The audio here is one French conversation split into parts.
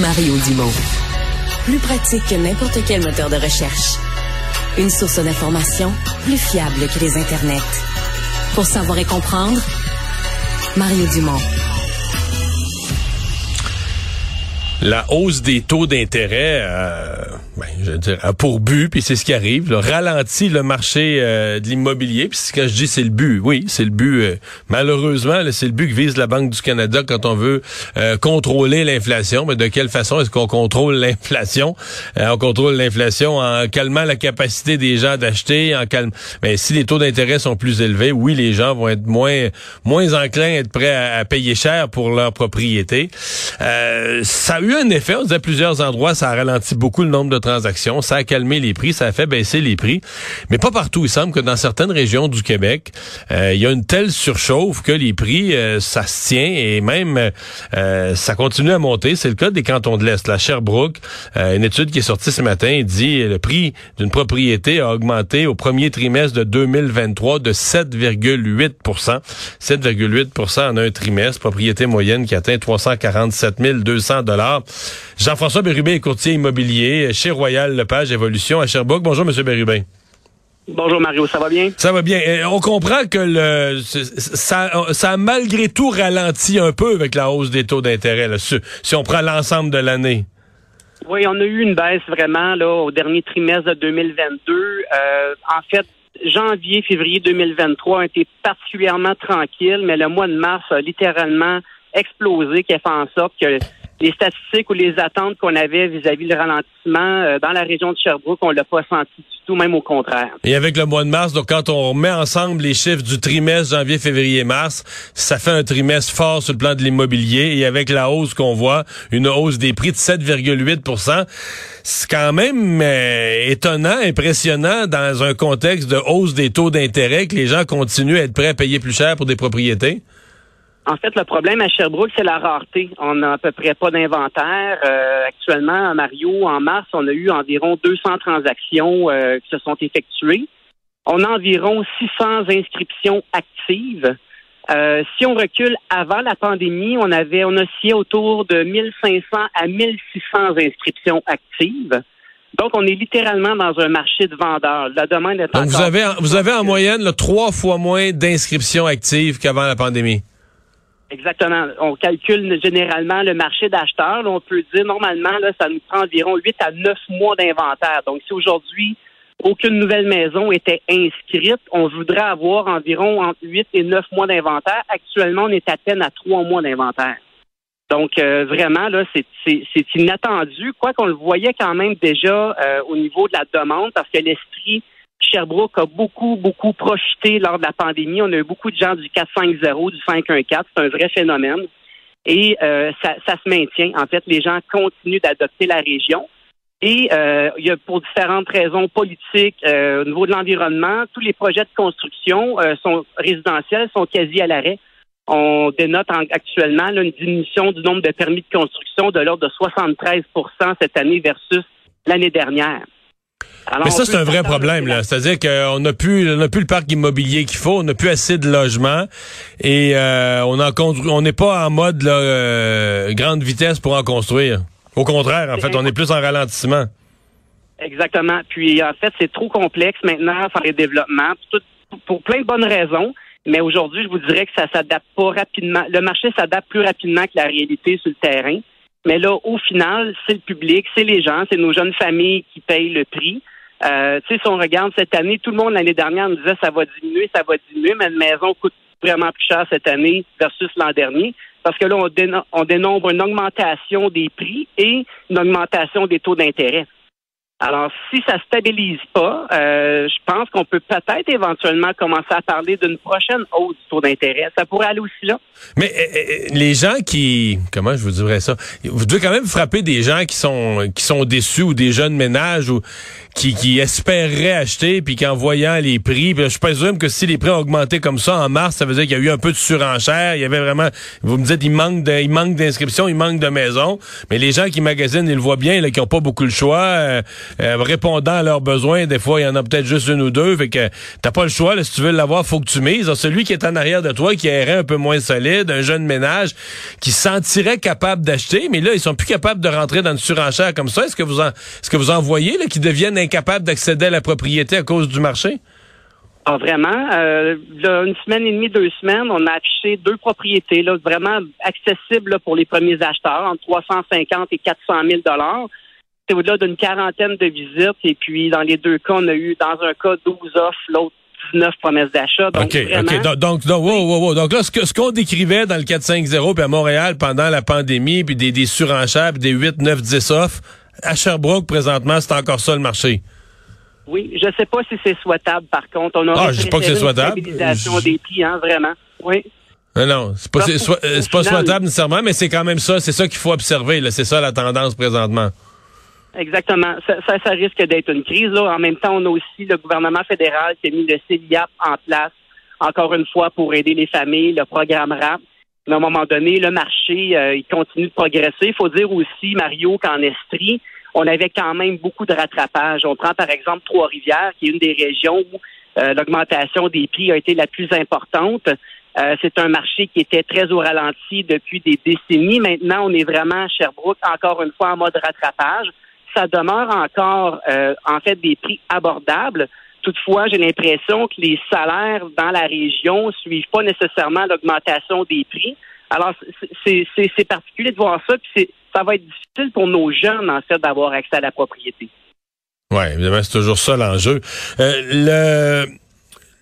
Mario Dumont. Plus pratique que n'importe quel moteur de recherche. Une source d'information plus fiable que les internets. Pour savoir et comprendre, Mario Dumont. La hausse des taux d'intérêt, euh, ben, je veux dire, pour but, puis c'est ce qui arrive, là, ralentit le marché euh, de l'immobilier. Puis quand je dis c'est le but, oui, c'est le but. Euh, malheureusement, c'est le but que vise la Banque du Canada quand on veut euh, contrôler l'inflation. Mais de quelle façon est-ce qu'on contrôle l'inflation? On contrôle l'inflation en calmant la capacité des gens d'acheter, en calme. Mais ben, si les taux d'intérêt sont plus élevés, oui, les gens vont être moins moins enclins à être prêts à, payer cher pour leur propriété. ça a eu un effet. On disait à plusieurs endroits, ça a ralenti beaucoup le nombre de transactions, ça a calmé les prix, ça a fait baisser les prix, mais pas partout. Il semble que dans certaines régions du Québec, euh, il y a une telle surchauffe que les prix, euh, ça se tient et même euh, ça continue à monter. C'est le cas des cantons de l'Est. La Sherbrooke, une étude qui est sortie ce matin dit le prix d'une propriété a augmenté au premier trimestre de 2023 de 7,8% 7,8% en un trimestre. Propriété moyenne qui atteint 347 200 dollars. Jean-François Bérubé est courtier immobilier chez Royal Lepage Évolution à Sherbrooke. Bonjour, Monsieur Bérubin. Bonjour Mario, ça va bien? Ça va bien. on comprend que le ça, ça a malgré tout ralenti un peu avec la hausse des taux d'intérêt, si, on prend l'ensemble de l'année. Oui, on a eu une baisse vraiment là au dernier trimestre de 2022. Euh, en fait, janvier, février 2023 ont été particulièrement tranquilles, mais le mois de mars a littéralement explosé, qui a fait en sorte que les statistiques ou les attentes qu'on avait vis-à-vis du ralentissement euh, dans la région de Sherbrooke, on l'a pas senti du tout, même au contraire. Et avec le mois de mars, donc quand on met ensemble les chiffres du trimestre janvier, février, mars, ça fait un trimestre fort sur le plan de l'immobilier. Et avec la hausse qu'on voit, une hausse des prix de 7,8% c'est quand même euh, étonnant, impressionnant dans un contexte de hausse des taux d'intérêt que les gens continuent à être prêts à payer plus cher pour des propriétés. En fait, le problème à Sherbrooke, c'est la rareté. On n'a à peu près pas d'inventaire. Euh, actuellement, à Mario, en mars, on a eu environ 200 transactions euh, qui se sont effectuées. On a environ 600 inscriptions actives. Euh, si on recule avant la pandémie, on avait on oscillait autour de 1500 à 1600 inscriptions actives. Donc, on est littéralement dans un marché de vendeurs. La demande est Donc, vous avez, vous avez en moyenne trois fois moins d'inscriptions actives qu'avant la pandémie? Exactement. On calcule généralement le marché d'acheteurs. On peut dire normalement, là, ça nous prend environ 8 à 9 mois d'inventaire. Donc, si aujourd'hui, aucune nouvelle maison était inscrite, on voudrait avoir environ entre 8 et 9 mois d'inventaire. Actuellement, on est à peine à 3 mois d'inventaire. Donc, euh, vraiment, là, c'est inattendu. Quoi qu'on le voyait quand même déjà euh, au niveau de la demande, parce que l'esprit Sherbrooke a beaucoup, beaucoup profité lors de la pandémie. On a eu beaucoup de gens du 450, du 514. C'est un vrai phénomène. Et euh, ça, se maintient. En fait, les gens continuent d'adopter la région. Et euh, il y a pour différentes raisons politiques, euh, au niveau de l'environnement, tous les projets de construction sont résidentiels sont quasi à l'arrêt. On dénote actuellement une diminution du nombre de permis de construction de l'ordre de 73% cette année versus l'année dernière. Mais ça, c'est un vrai problème, là. C'est-à-dire qu'on n'a plus, on plus le parc immobilier qu'il faut, on n'a plus assez de logements et euh, on en on n'est pas en mode euh, grande vitesse pour en construire. Au contraire, en fait, on est plus en ralentissement. Exactement. Puis en fait, c'est trop complexe maintenant faire les développements pour, pour plein de bonnes raisons. Mais aujourd'hui, je vous dirais que ça s'adapte pas rapidement. Le marché s'adapte plus rapidement que la réalité sur le terrain. Mais là, au final, c'est le public, c'est les gens, c'est nos jeunes familles qui payent le prix. Euh, tu sais, si on regarde cette année, tout le monde l'année dernière nous disait ça va diminuer, ça va diminuer, mais une maison coûte vraiment plus cher cette année versus l'an dernier. Parce que là, on, on dénombre une augmentation des prix et une augmentation des taux d'intérêt. Alors, si ça stabilise pas, euh, je pense qu'on peut peut-être éventuellement commencer à parler d'une prochaine hausse du taux d'intérêt. Ça pourrait aller aussi là. Mais euh, euh, les gens qui, comment je vous dirais ça, vous devez quand même frapper des gens qui sont qui sont déçus ou des jeunes ménages ou qui, qui espéreraient acheter puis qu'en voyant les prix, je présume que si les prix ont augmenté comme ça en mars, ça veut dire qu'il y a eu un peu de surenchère. Il y avait vraiment, vous me dites, il manque de, il manque d'inscriptions, il manque de maisons. Mais les gens qui magasinent, ils le voient bien, là, qui n'ont pas beaucoup le choix. euh, répondant à leurs besoins. Des fois, il y en a peut-être juste une ou deux. Fait que t'as pas le choix. Là, si tu veux l'avoir, faut que tu mises. celui qui est en arrière de toi, qui est un peu moins solide, un jeune ménage, qui se sentirait capable d'acheter, mais là, ils sont plus capables de rentrer dans une surenchère comme ça. Est-ce que vous en, est-ce que vous en voyez, là, qui deviennent incapables d'accéder à la propriété à cause du marché? Ah, vraiment? Euh, une semaine et demie, deux semaines, on a affiché deux propriétés là, vraiment accessibles pour les premiers acheteurs, entre 350 et 400 000 dollars. C'est au-delà d'une quarantaine de visites. Et puis, dans les deux cas, on a eu, dans un cas, 12 offres, l'autre 19 promesses d'achat. Donc, OK, OK. Donc, donc, wow, wow, wow. donc là, ce, que, ce qu'on décrivait dans le 450 puis à Montréal pendant la pandémie, puis des, des surenchères, puis des 8, 9, 10 offres, à Sherbrooke, présentement, c'est encore ça le marché? Oui, je ne sais pas si c'est souhaitable, par contre. On ah, je sais pas que c'est souhaitable. Je... des prix, hein, vraiment. Oui. Non, non, c'est pas, c'est, pas souhaitable nécessairement, mais c'est quand même ça. C'est ça qu'il faut observer. Là. C'est ça la tendance présentement. Exactement. Ça, ça, risque d'être une crise. Là. En même temps, on a aussi le gouvernement fédéral qui a mis le CELIAP en place, encore une fois, pour aider les familles, le programme RAP. Mais à un moment donné, le marché, euh, il continue de progresser. Il faut dire aussi, Mario, qu'en Estrie, on avait quand même beaucoup de rattrapage. On prend par exemple Trois-Rivières, qui est une des régions où euh, l'augmentation des prix a été la plus importante. Euh, c'est un marché qui était très au ralenti depuis des décennies. Maintenant, on est vraiment à Sherbrooke, encore une fois, en mode rattrapage. Ça demeure encore, euh, en fait, des prix abordables. Toutefois, j'ai l'impression que les salaires dans la région suivent pas nécessairement l'augmentation des prix. Alors, c'est particulier de voir ça, puis ça va être difficile pour nos jeunes, en fait, d'avoir accès à la propriété. Oui, évidemment, c'est toujours ça l'enjeu. Euh, le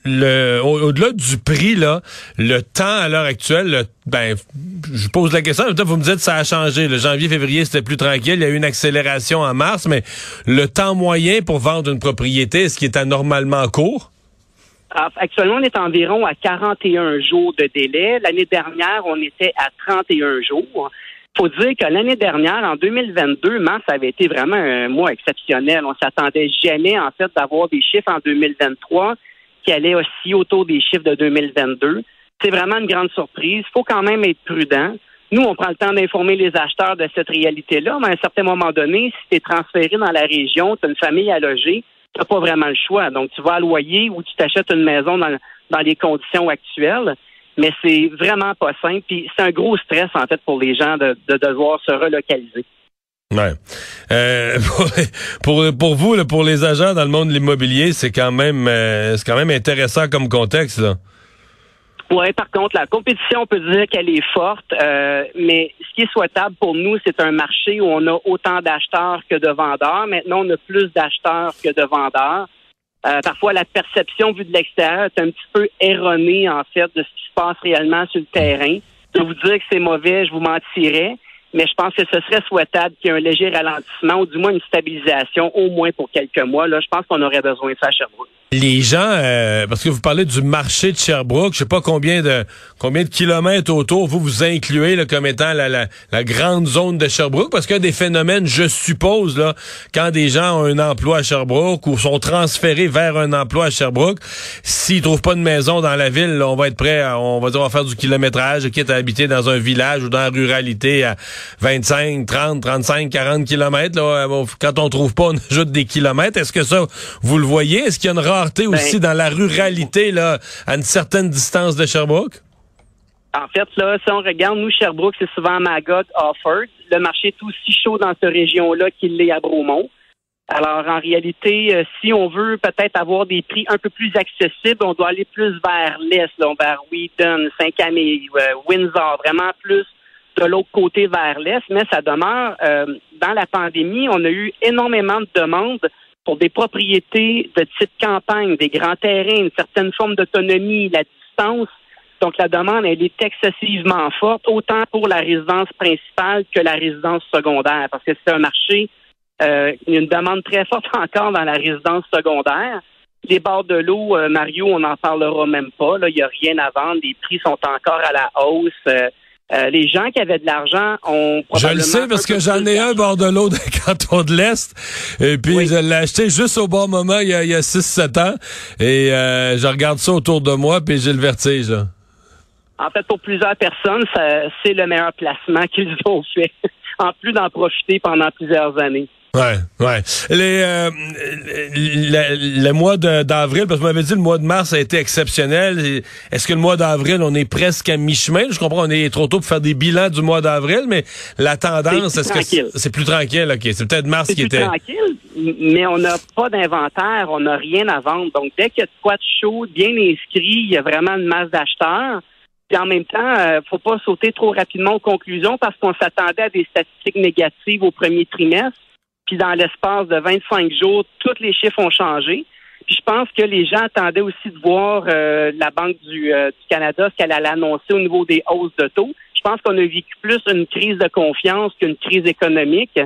le au-delà du prix là, le temps à l'heure actuelle, ben je pose la question, vous me dites ça a changé. Le janvier, février, c'était plus tranquille, il y a eu une accélération en mars, mais le temps moyen pour vendre une propriété, est-ce qu'il est anormalement court? Ah, actuellement, on est environ à 41 jours de délai. L'année dernière, on était à 31 jours. faut dire que l'année dernière, en 2022, mars avait été vraiment un mois exceptionnel. On s'attendait jamais, en fait, d'avoir des chiffres en 2023 qui allaient aussi autour des chiffres de 2022. C'est vraiment une grande surprise. Il faut quand même être prudent. Nous, on prend le temps d'informer les acheteurs de cette réalité-là, mais à un certain moment donné, si tu es transféré dans la région, tu as une famille à loger, tu n'as pas vraiment le choix. Donc, tu vas à loyer ou tu t'achètes une maison dans, dans les conditions actuelles. Mais c'est vraiment pas simple. Puis c'est un gros stress, en fait, pour les gens de devoir se relocaliser. Ouais. Euh, pour, pour vous, pour les agents dans le monde de l'immobilier, c'est quand même euh, c'est quand même intéressant comme contexte. Oui, par contre, la compétition, on peut dire qu'elle est forte, euh, mais ce qui est souhaitable pour nous, c'est un marché où on a autant d'acheteurs que de vendeurs. Maintenant, on a plus d'acheteurs que de vendeurs. Parfois, la perception vue de l'extérieur est un petit peu erronée, en fait, de ce qui se passe réellement sur le terrain. Je vous dire que c'est mauvais, je vous mentirais mais je pense que ce serait souhaitable qu'il y ait un léger ralentissement ou du moins une stabilisation, au moins pour quelques mois. Là, je pense qu'on aurait besoin de ça à Sherbrooke les gens, euh, parce que vous parlez du marché de Sherbrooke, je sais pas combien de combien de kilomètres autour vous vous incluez là, comme étant la, la, la, grande zone de Sherbrooke, parce a des phénomènes, je suppose, là, quand des gens ont un emploi à Sherbrooke ou sont transférés vers un emploi à Sherbrooke, s'ils trouvent pas de maison dans la ville, on va être prêt, à, on va dire, on va faire du kilométrage, quitte à habiter dans un village ou dans la ruralité à 25, 30, 35, 40 kilomètres. Là, quand on trouve pas, on ajoute des kilomètres. Est-ce que ça, vous le voyez? Est-ce qu'il y a une ben, aussi dans la ruralité, là, à une certaine distance de Sherbrooke? En fait, là, si on regarde, nous, Sherbrooke, c'est souvent Magog, Offord. Le marché est aussi chaud dans cette région-là qu'il l'est à Bromont. Alors, en réalité, euh, si on veut peut-être avoir des prix un peu plus accessibles, on doit aller plus vers l'est, vers Wheaton, Saint-Camille, euh, Windsor, vraiment plus de l'autre côté vers l'est. Mais ça demeure, euh, dans la pandémie, on a eu énormément de demandes pour des propriétés de type campagne, des grands terrains, une certaine forme d'autonomie, la distance. Donc la demande, elle est excessivement forte, autant pour la résidence principale que la résidence secondaire, parce que c'est un marché, euh, une demande très forte encore dans la résidence secondaire. Les bords de l'eau, euh, Mario, on n'en parlera même pas. Là, il n'y a rien à vendre. Les prix sont encore à la hausse. Euh, euh, les gens qui avaient de l'argent ont probablement... Je le sais parce que j'en ai un bord de l'eau dans le canton de l'Est. Et puis, je l'ai acheté juste au bon moment, il y a, a 6-7 ans. Et euh, je regarde ça autour de moi, puis j'ai le vertige. En fait, pour plusieurs personnes, c'est le meilleur placement qu'ils ont fait, en plus d'en profiter pendant plusieurs années. Ouais, ouais. Les, euh, le, mois d'avril, parce que vous m'avez dit le mois de mars a été exceptionnel. Est-ce que le mois d'avril, on est presque à mi-chemin? Je comprends, on est trop tôt pour faire des bilans du mois d'avril, mais la tendance, est-ce que c'est plus tranquille? OK, c'est peut-être mars qui était... tranquille, mais on n'a pas d'inventaire, on n'a rien à vendre. Donc, dès qu'il y a de quoi de chaud, bien inscrit, il y a vraiment une masse d'acheteurs. Puis en même temps, euh, faut pas sauter trop rapidement aux conclusions parce qu'on s'attendait à des statistiques négatives au premier trimestre. Puis dans l'espace de 25 jours, tous les chiffres ont changé. Puis je pense que les gens attendaient aussi de voir euh, la Banque du, euh, du Canada, ce qu'elle allait annoncer au niveau des hausses de taux. Je pense qu'on a vécu plus une crise de confiance qu'une crise économique.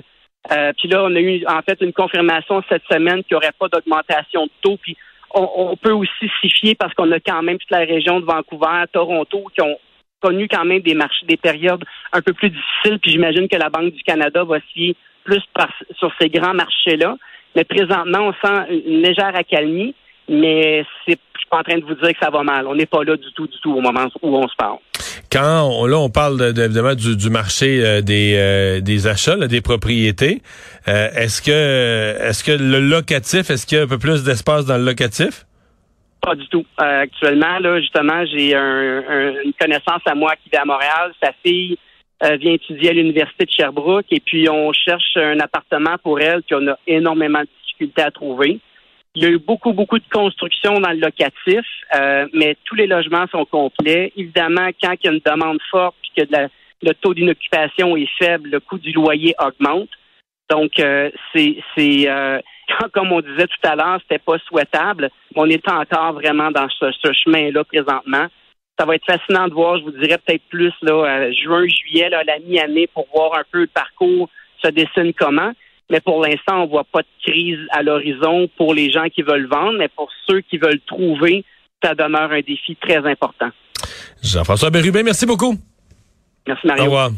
Euh, puis là, on a eu en fait une confirmation cette semaine qu'il n'y aurait pas d'augmentation de taux. Puis on, on, peut aussi s'y fier parce qu'on a quand même toute la région de Vancouver, Toronto, qui ont connu quand même des marchés, des périodes un peu plus difficiles. Puis j'imagine que la Banque du Canada va s'y plus sur ces grands marchés-là. Mais présentement, on sent une légère accalmie, mais je suis pas en train de vous dire que ça va mal. On n'est pas là du tout, du tout au moment où on se parle. Quand on, là, on parle de, évidemment du, marché euh, des, euh, des achats, des propriétés. Euh, est-ce que est-ce que le locatif, est-ce qu'il y a un peu plus d'espace dans le locatif? Pas du tout. actuellement, là, justement, j'ai une connaissance à moi qui vit à Montréal. Sa fille euh, vient étudier à l'Université de Sherbrooke et puis on cherche un appartement pour elle, puis on a énormément de difficultés à trouver. Il y a eu beaucoup, beaucoup de construction dans le locatif, euh, mais tous les logements sont complets. Évidemment, quand il y a une demande forte puis que le taux d'inoccupation est faible, le coût du loyer augmente. Donc, euh, c'est, c'est comme on disait tout à l'heure, c'était pas souhaitable. On est encore vraiment dans ce chemin-là présentement ça va être fascinant de voir, je vous dirais peut-être plus là, juin, juillet, là, la mi-année, pour voir un peu le parcours se dessine comment. Mais pour l'instant, on voit pas de crise à l'horizon pour les gens qui veulent vendre, mais pour ceux qui veulent trouver, ça demeure un défi très important. Jean-François Bérubin, merci beaucoup. Merci Mario. Au revoir.